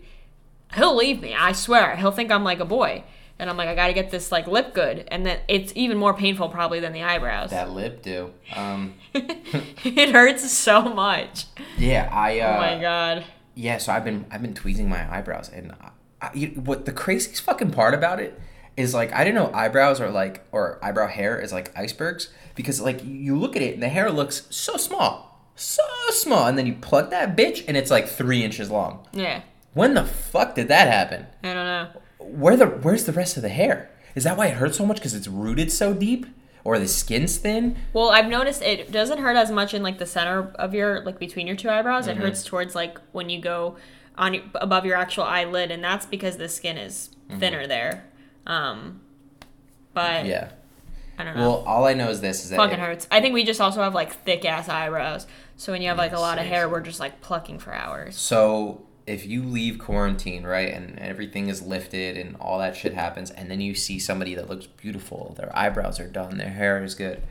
he'll leave me. I swear, he'll think I'm like a boy. And I'm like, I gotta get this like lip good, and then it's even more painful probably than the eyebrows. That lip do. Um, it hurts so much. yeah, I. Uh, oh my god. Yeah, so I've been I've been tweezing my eyebrows, and I, what the craziest fucking part about it is like I didn't know eyebrows are like or eyebrow hair is like icebergs because like you look at it and the hair looks so small, so small, and then you plug that bitch and it's like three inches long. Yeah. When the fuck did that happen? I don't know. Where the where's the rest of the hair? Is that why it hurts so much because it's rooted so deep, or the skin's thin? Well, I've noticed it doesn't hurt as much in like the center of your like between your two eyebrows. Mm-hmm. It hurts towards like when you go on your- above your actual eyelid, and that's because the skin is thinner there. Um, but Mm-hmm. Yeah. I don't know. Well, all I know is this: is that Fucking it- hurts. I think we just also have like thick ass eyebrows, so when you have like a lot of hair, we're just like plucking for hours. So if you leave quarantine, right, and everything is lifted and all that shit happens, and then you see somebody that looks beautiful, their eyebrows are done, their hair is good,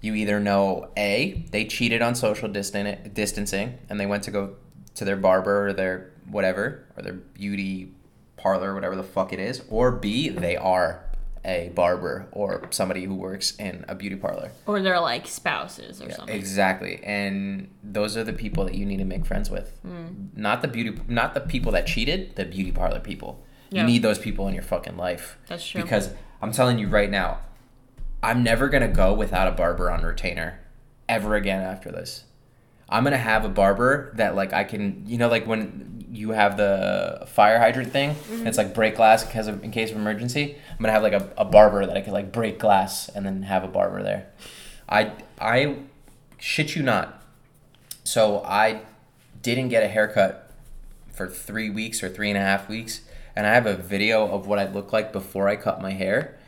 you either know A, they cheated on social distan- distancing and they went to go to their barber or their whatever, or their beauty parlor, whatever the fuck it is, or B, they are a barber or somebody who works in a beauty parlor. Or they're like spouses or something. Exactly, and those are the people that you need to make friends with. Hmm. Not the beauty, not the people that cheated. The beauty parlor people. Yeah. You need those people in your fucking life. That's true. Because I'm telling you right now, I'm never gonna go without a barber on retainer, ever again after this. I'm gonna have a barber that like I can, you know, like when you have the fire hydrant thing, Mm-hmm. it's like break glass because of in case of emergency. I'm gonna have like a, a barber that I could like break glass and then have a barber there. I I shit you not. So I didn't get a haircut for three weeks or three and a half weeks, and I have a video of what I look like before I cut my hair.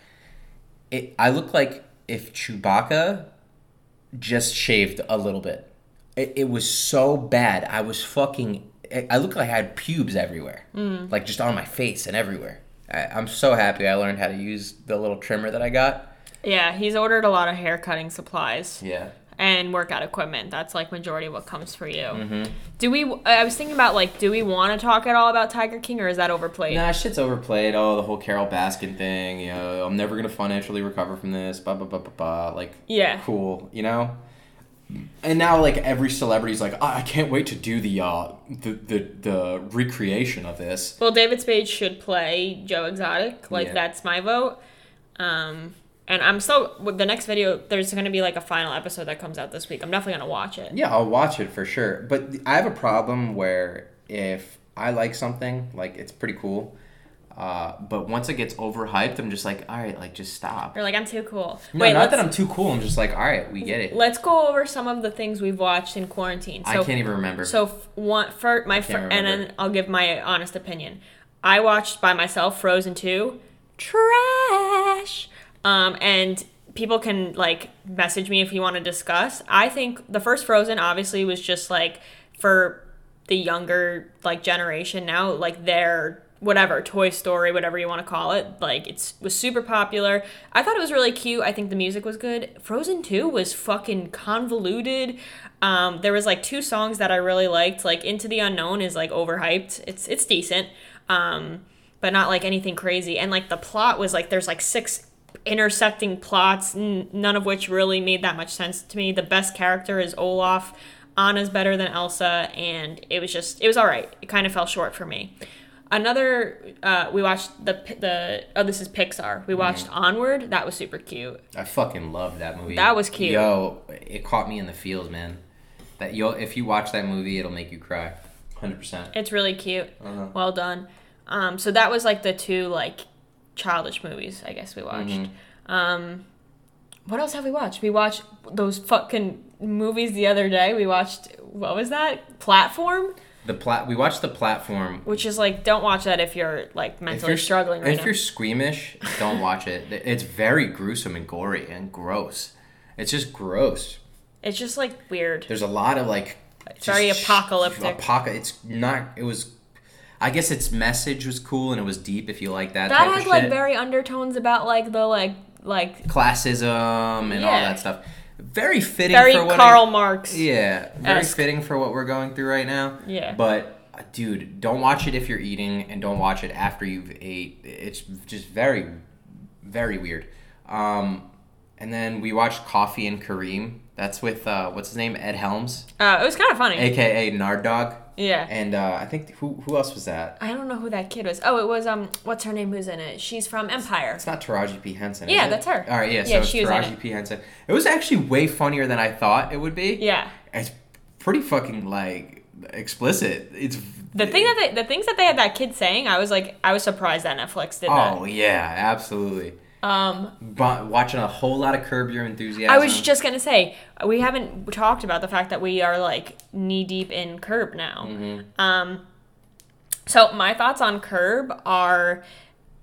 It I look like if Chewbacca just shaved a little bit. It, it was so bad. I was fucking. I looked like I had pubes everywhere, like just on my face and everywhere. I, I'm so happy I learned how to use the little trimmer that I got. Yeah, he's ordered a lot of hair cutting supplies. Yeah. and workout equipment. That's like majority of what comes for you. Mm-hmm. Do we? I was thinking about like, do we want to talk at all about Tiger King, or is that overplayed? Nah, shit's overplayed. Oh, the whole Carole Baskin thing. You know, I'm never gonna financially recover from this. Blah blah blah blah blah. Like, Yeah. cool. You know. And now, like every celebrity's like, I, I can't wait to do the uh the, the the recreation of this. Well, David Spade should play Joe Exotic. Like Yeah. that's my vote. Um, and I'm so with the next video. There's going to be like a final episode that comes out this week. I'm definitely going to watch it. Yeah, I'll watch it for sure. But I have a problem where if I like something, like it's pretty cool. Uh, but once it gets overhyped, I'm just like, all right, like just stop. You're like, I'm too cool. No, Wait, not that I'm too cool. I'm just like, all right, we get it. let's go over some of the things we've watched in quarantine. So, I can't even remember. So f- one for my fir- and then I'll give my honest opinion. I watched by myself Frozen 2. Trash. Um and people can like message me if you want to discuss. I think the first Frozen obviously was just like for the younger like generation now like their whatever Toy Story whatever you want to call it like it's was super popular. I thought it was really cute. I think the music was good. Frozen 2 was fucking convoluted. Um, there was like two songs that I really liked. Like Into the Unknown is like overhyped. It's it's decent. Um, but not like anything crazy. And like the plot was like there's like six intersecting plots, n- none of which really made that much sense to me. The best character is Olaf. Anna's better than Elsa, and it was just it was all right. It kind of fell short for me. Another, uh, we watched the the oh this is Pixar. We watched Onward. That was super cute. I fucking loved that movie. That was cute. Yo, it caught me in the feels, man. That you'll if you watch that movie, it'll make you cry, hundred percent. It's really cute. Uh-huh. Well done. Um, so that was like the two like childish movies I guess we watched. Mm-hmm. Um, what else have we watched? We watched those fucking movies the other day. We watched what was that? Platform, The plat we watched the platform. which is like don't watch that if you're like mentally you're struggling right if now. you're squeamish, don't watch it. It's very gruesome and gory and gross. It's just gross. It's just like weird. There's a lot of like It's very apocalyptic. Apoca- it's not. It was. I guess its message was cool and it was deep. If you like that, That type had of like shit. very undertones about like the like like classism and all Yeah. that stuff. Very fitting very for what Karl I- Marx. Yeah, very esque. fitting for what we're going through right now. Yeah. But uh, dude, don't watch it if you're eating, and don't watch it after you've ate. It's just very, very weird. Um, and then we watched Coffee and Kareem. That's with uh, what's his name, Ed Helms, Uh, it was kind of funny. aka Nard Dog. Yeah. And uh, I think who who else was that? I don't know who that kid was. Oh, it was um, what's her name? Who's in it? She's from Empire. It's not Taraji P Henson. Yeah, that's her. All right, yeah. Yeah, so she it's was in Taraji. P Henson. It was actually way funnier than I thought it would be. Yeah. It's pretty fucking like explicit. It's The thing that they, the things that they had that kid saying, I was like, I was surprised that Netflix did that. Oh yeah, absolutely. That. Um, But watching a whole lot of Curb Your Enthusiasm. I was just gonna say we haven't talked about the fact that we are like knee deep in Curb now. Mm-hmm. Um, so my thoughts on Curb are,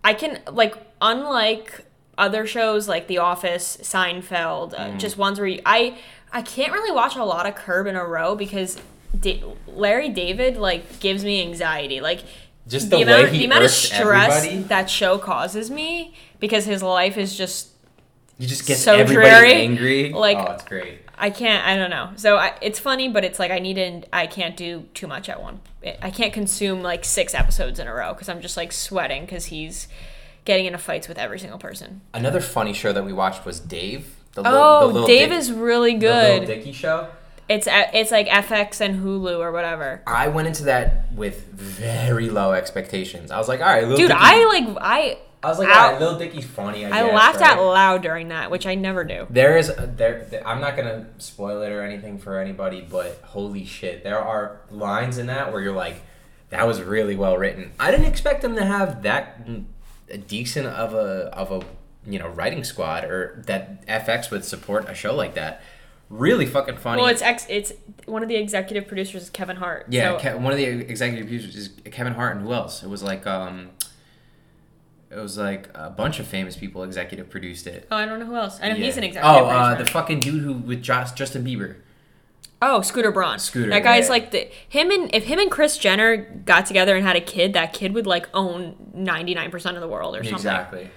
I can like unlike other shows like The Office, Seinfeld, Mm-hmm. uh, just ones where you, I I can't really watch a lot of Curb in a row because Da- Larry David like gives me anxiety. Like Just the way he the amount of stress everybody. that show causes me because his life is just you just get so everybody dreary, angry. like- oh, it's great. I can't. I don't know. So I, it's funny, but it's like I need to. I can't do too much at one. I can't consume like six episodes in a row because I'm just like sweating because he's getting into fights with every single person. Another funny show that we watched was Dave. The Oh, Dave is really good. the good. Dicky show. It's a- it's like FX and Hulu or whatever. I went into that with very low expectations. I was like, all right, Dude, Dicky. I like I I was like, right, Lil Dicky's funny. I, I guess, laughed right? out loud during that, which I never do. There is there. I'm not gonna spoil it or anything for anybody, but holy shit, there are lines in that where you're like, that was really well written. I didn't expect them to have that decent of a of a you know writing squad or that FX would support a show like that. Really fucking funny. Well, it's ex. It's one of the executive producers is Kevin Hart. yeah. So, Ke- one of the executive producers is Kevin Hart and who else? It was like um, it was like a bunch of famous people executive produced it. oh, I don't know who else. I know he's an executive Oh, uh, the fucking dude who with Josh, Justin Bieber. Oh, Scooter Braun. Scooter, That guy's yeah. like the him and if him and Kris Jenner got together and had a kid, that kid would like own ninety nine percent of the world or something. Exactly.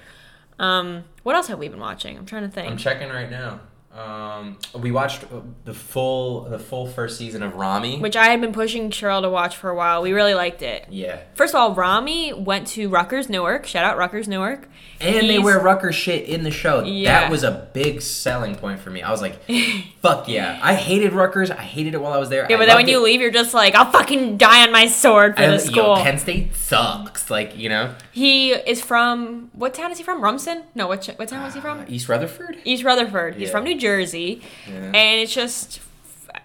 Um, what else have we been watching? I'm trying to think. I'm checking right now. Um, we watched uh, the full the full first season of Ramy. which I had been pushing Cheryl to watch for a while. We really liked it. yeah, First of all, Ramy went to Rutgers, Newark. Shout out Rutgers, Newark. And they wear Rutgers shit in the show. Yeah. That was a big selling point for me. I was like, "Fuck yeah!" I hated Rutgers. I hated it while I was there. Yeah, I but then when loved you leave, you're just like, I'll fucking die on my sword for I- the yo, school. Penn State sucks. Like you know, he is from what town is he from? Rumson? No, what what town was he from? East Rutherford. East Rutherford. He's Yeah. from New Jersey, Yeah. and it's just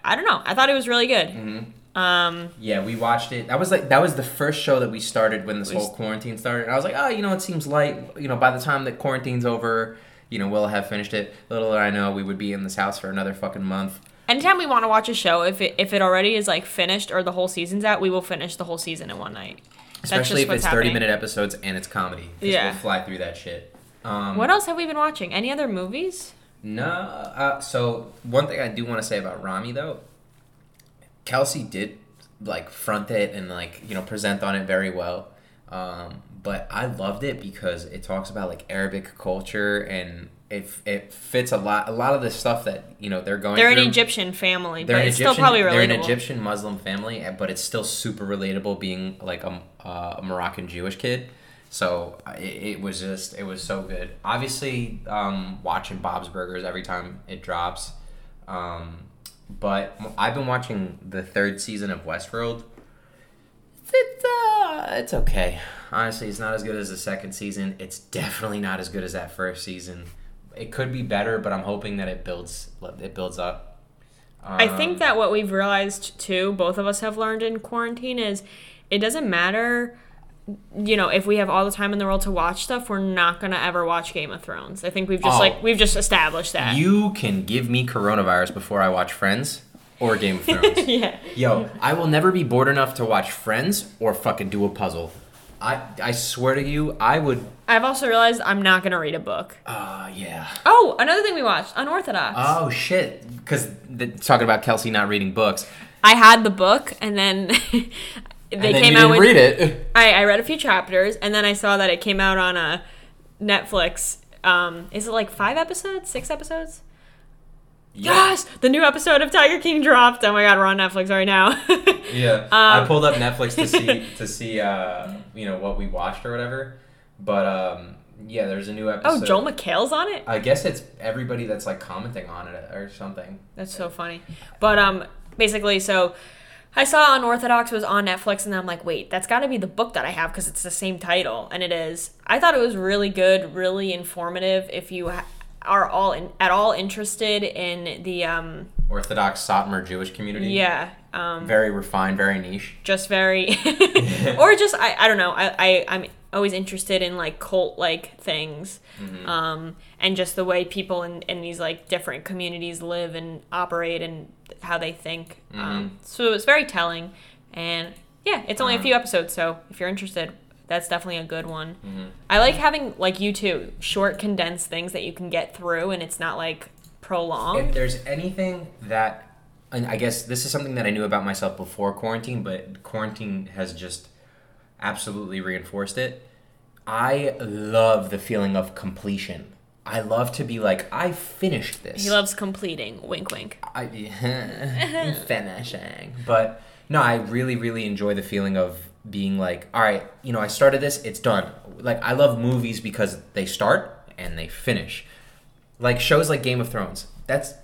I don't know. I thought it was really good. Mm-hmm. Um, Yeah, we watched it. That was like that was the first show that we started when this whole quarantine started. And I was like, oh, you know, it seems light. You know, by the time that quarantine's over, you know, we'll have finished it. Little did I know, we would be in this house for another fucking month. anytime we want to watch a show, if it if it already is like finished or the whole season's out, we will finish the whole season in one night. Especially if it's thirty happening. minute episodes and it's comedy. Yeah. we'll fly through that shit. Um, What else have we been watching? Any other movies? No. Uh, so one thing I do want to say about Ramy though, Kelsey did like front it and like you know present on it very well. Um, but I loved it because it talks about like Arabic culture and it it fits a lot a lot of the stuff that you know they're going. They're an. Egyptian family, They're but it's Egyptian, still probably related. They're an. Egyptian Muslim family, eh, but it's still super relatable being like a, a Moroccan Jewish kid. So it, it was just it was so good. Obviously, um, watching Bob's Burgers every time it drops. Um, but I've been watching the third season of Westworld. It's uh, it's okay. Honestly, it's not as good as the second season. It's definitely not as good as that first season. It could be better, but I'm hoping that it builds it builds up. I Um, think that what we've realized too, both of us have learned in quarantine, is it doesn't matter. You know, if we have all the time in the world to watch stuff, we're not gonna ever watch Game of Thrones. I think we've just Oh. like we've just established that. You can give me coronavirus before I watch Friends or Game of Thrones. yeah. Yo, I will never be bored enough to watch Friends or fucking do a puzzle. I I swear to you, I would. I've also realized I'm not gonna read a book. Uh, yeah. Oh, another thing we watched, Unorthodox. Oh shit! Because talking about Kelsey not reading books. I had the book, and then they came you out didn't with. read it. I, I read a few chapters, and then I saw that it came out on a Netflix. Um, is it like five episodes, six episodes? Yes, the new episode of Tiger King dropped. Oh my god, we're on Netflix right now. Yeah. I Um, pulled up Netflix to see to see uh you know what we watched or whatever, but um yeah, there's a new episode. oh, Joel McHale's on it. I guess it's everybody that's like commenting on it or something. That's so funny. But um, basically, so I saw Unorthodox was on Netflix, and I'm like, wait, that's got to be the book that I have because it's the same title, and it is. I thought it was really good, really informative. If you ha- are all in, at all interested in the um, Orthodox Satmar Jewish community. yeah, um, Very refined, very niche. just very, or just I, I don't know. I, I I'm always interested in like cult like things, um, and just the way people in in these like different communities live and operate and how they think. Um, so it's very telling, and yeah, it's only a few episodes. So if you're interested. That's definitely a good one. I like having like you too, short condensed things that you can get through, and it's not like prolonged. If there's anything that, and I guess this is something that I knew about myself before quarantine, but quarantine has just absolutely reinforced it. I love the feeling of completion. I love to be like, I finished this. he loves completing. Wink, wink. I finishing. But no, I really, really enjoy the feeling of being like, all right, you know, I started this, it's done. Like I love movies because they start and they finish. Like shows like Game of Thrones. That's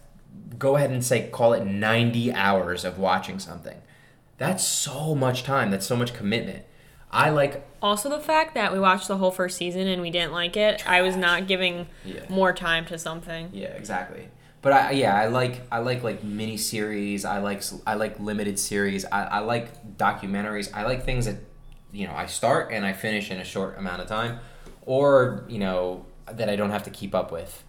go ahead and say call it 90 hours of watching something. That's so much time. That's so much commitment. I like Also, the fact that we watched the whole first season and we didn't like it, I was not giving Yeah. more time to something. Yeah, exactly. But I yeah, I like I like like mini series. I like I like limited series. I, I like documentaries. I like things that you know I start and I finish in a short amount of time, or you know that I don't have to keep up with.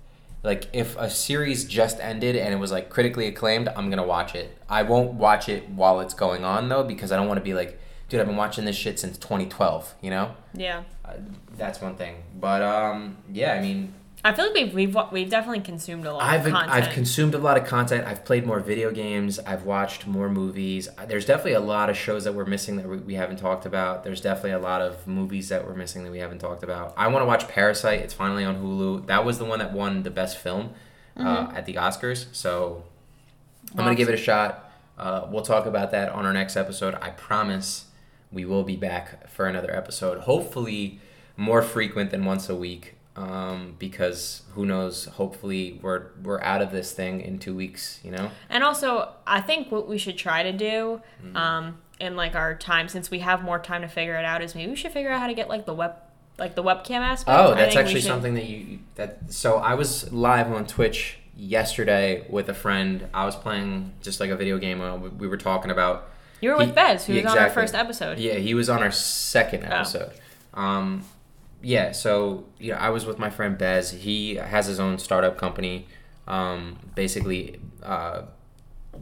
Like if a series just ended and it was like critically acclaimed, I'm gonna watch it. I won't watch it while it's going on though because I don't want to be like, dude, I've been watching this shit since 2012. You know, Yeah. uh, that's one thing. But um, yeah, I mean, I feel like we've we've, we've definitely consumed a lot I've of content. I've consumed a lot of content. I've played more video games. I've watched more movies. There's definitely a lot of shows that we're missing that we, we haven't talked about. There's definitely a lot of movies that we're missing that we haven't talked about. I want to watch Parasite. It's finally on Hulu. That was the one that won the best film. uh, at the Oscars. So I'm gonna give it a shot. Uh, we'll talk about that on our next episode. I promise we will be back for another episode. Hopefully, more frequent than once a week. Um, because who knows? Hopefully, we're we're out of this thing in two weeks. You know. And also, I think what we should try to do, Mm-hmm. um, in like our time, since we have more time to figure it out, is maybe we should figure out how to get like the web, like the webcam aspect. Oh, that's actually should- something that you that. So I was live on Twitch yesterday with a friend. I was playing just like a video game. Uh, we were talking about. You were with He- Bez, who yeah, was on our first episode. Yeah, he was on our second Oh. episode. Um, yeah, so yeah, I was with my friend Bez. He has his own startup company, um, basically uh,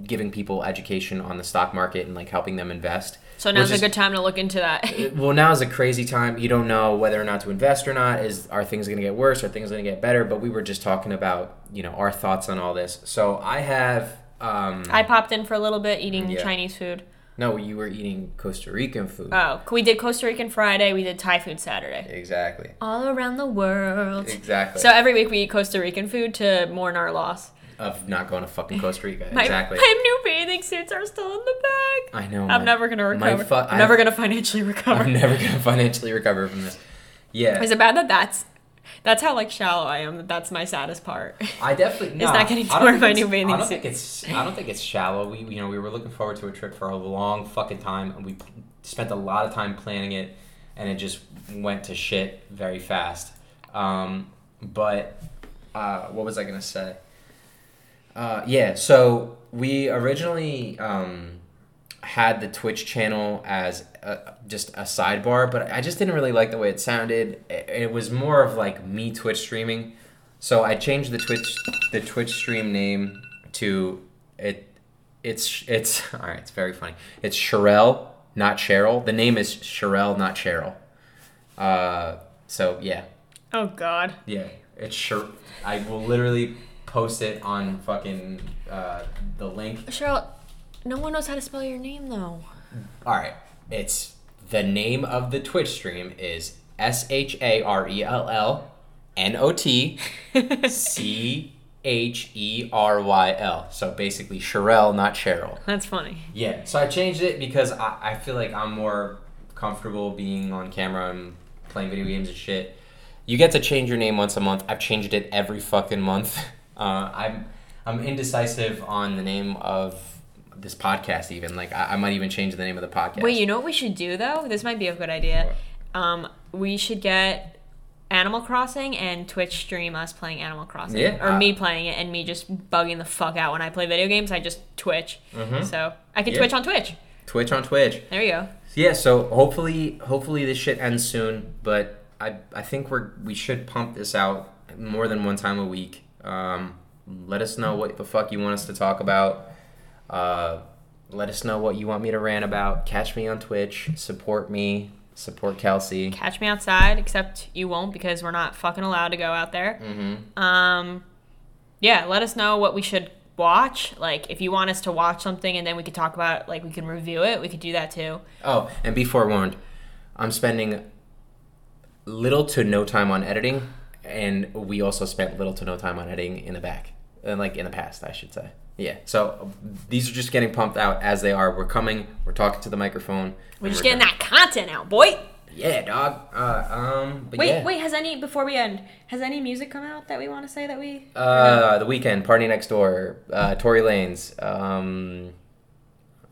giving people education on the stock market and like helping them invest. So now's Which a good time to look into that. well now is a crazy time you don't know whether or not to invest or not is are things going to get worse are things going to get better but we were just talking about you know our thoughts on all this so i have um I popped in for a little bit eating Yeah. Chinese food. No you were eating costa rican food Oh, we did Costa Rican Friday. We did Thai food Saturday. exactly All around the world. exactly So every week we eat Costa Rican food to mourn our loss. of not going to fucking costa rica My, exactly my new bathing suits are still in the bag. i know I'm my- never gonna recover. fu- I'm never gonna financially recover. i'm never going to financially recover from this yeah Is it bad that that's that's how like shallow I am? That's my saddest part. I definitely no, not getting to wear my new bathing I don't suit. think it's I don't think it's shallow. We you know we were looking forward to a trip for a long fucking time, and we spent a lot of time planning it, and it just went to shit very fast. Um, but uh, what was I gonna say? Uh, yeah, so we originally um, had the Twitch channel as a, just a sidebar, but I just didn't really like the way it sounded. It, it was more of like me Twitch streaming, so I changed the Twitch the Twitch stream name to it. It's it's all right. It's very funny. It's Sharell, not Cheryl. The name is Sharell, not Cheryl. Uh, so yeah, Oh God. yeah, it's sure. I will literally post it on fucking uh, the link. Cheryl, no one knows how to spell your name though. All right, it's the name of the Twitch stream is S H A R E L L N O T C H E R Y L. So basically, Sharell, not Cheryl. That's funny. Yeah. So I changed it because I, I feel like I'm more comfortable being on camera and playing video games and shit. You get to change your name once a month. I've changed it every fucking month. Uh, I'm I'm indecisive on the name of this podcast. Even like I, I might even change the name of the podcast. Wait, you know what we should do though? This might be a good idea. Um, we should get Animal Crossing and Twitch stream us playing Animal Crossing, Yeah, or uh, me playing it and me just bugging the fuck out when I play video games. I just Twitch, so I can Yeah. Twitch on Twitch. Twitch on Twitch. There you go. Yeah. So hopefully hopefully this shit ends soon. But I I think we're we should pump this out more than one time a week. Um, let us know what the fuck you want us to talk about. Uh, let us know what you want me to rant about. Catch me on Twitch. Support me. Support Kelsey. Catch me outside, except you won't because we're not fucking allowed to go out there. Mm-hmm. Um, yeah, let us know what we should watch. Like, if you want us to watch something and then we could talk about, like, we can review it, we could do that too. Oh, and be forewarned, I'm spending little to no time on editing, and we also spent little to no time on editing in the back, and like in the past, I should say. Yeah. So these are just getting pumped out as they are. We're coming. We're talking to the microphone. We're just we're getting that content out, boy. Yeah, dog. Uh, um. But Wait, yeah. wait, has any, before we end, has any music come out that we want to say that we. Uh, the Weeknd party next door. Uh, Tory Lanez. Um,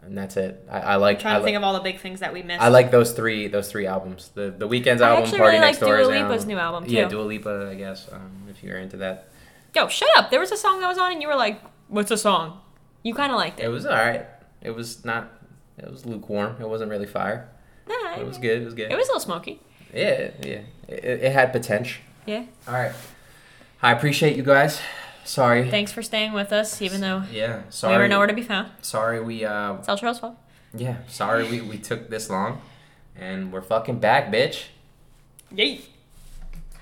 and that's it. I, I like. trying I to think like, of all the big things that we missed. I like those three. Those three albums. The the Weeknd's I album. Party really next like door. Dua is Lipa's new album, Yeah, too. Dua Lipa. I guess. Um, if you're into that. Yo, shut up. There was a song that was on and you were like, what's the song? You kind of liked It it. was all right. It was not. It was lukewarm. It wasn't really fire. Nah, It was good. It was good. It was a little smoky. Yeah, yeah. It, it had potential. Yeah. All right. I appreciate you guys. Sorry. Thanks for staying with us, even though yeah. Sorry. we were nowhere to be found. Sorry we uh It's El Churro's fault. yeah, sorry we, we took this long. And we're fucking back, bitch. Yay.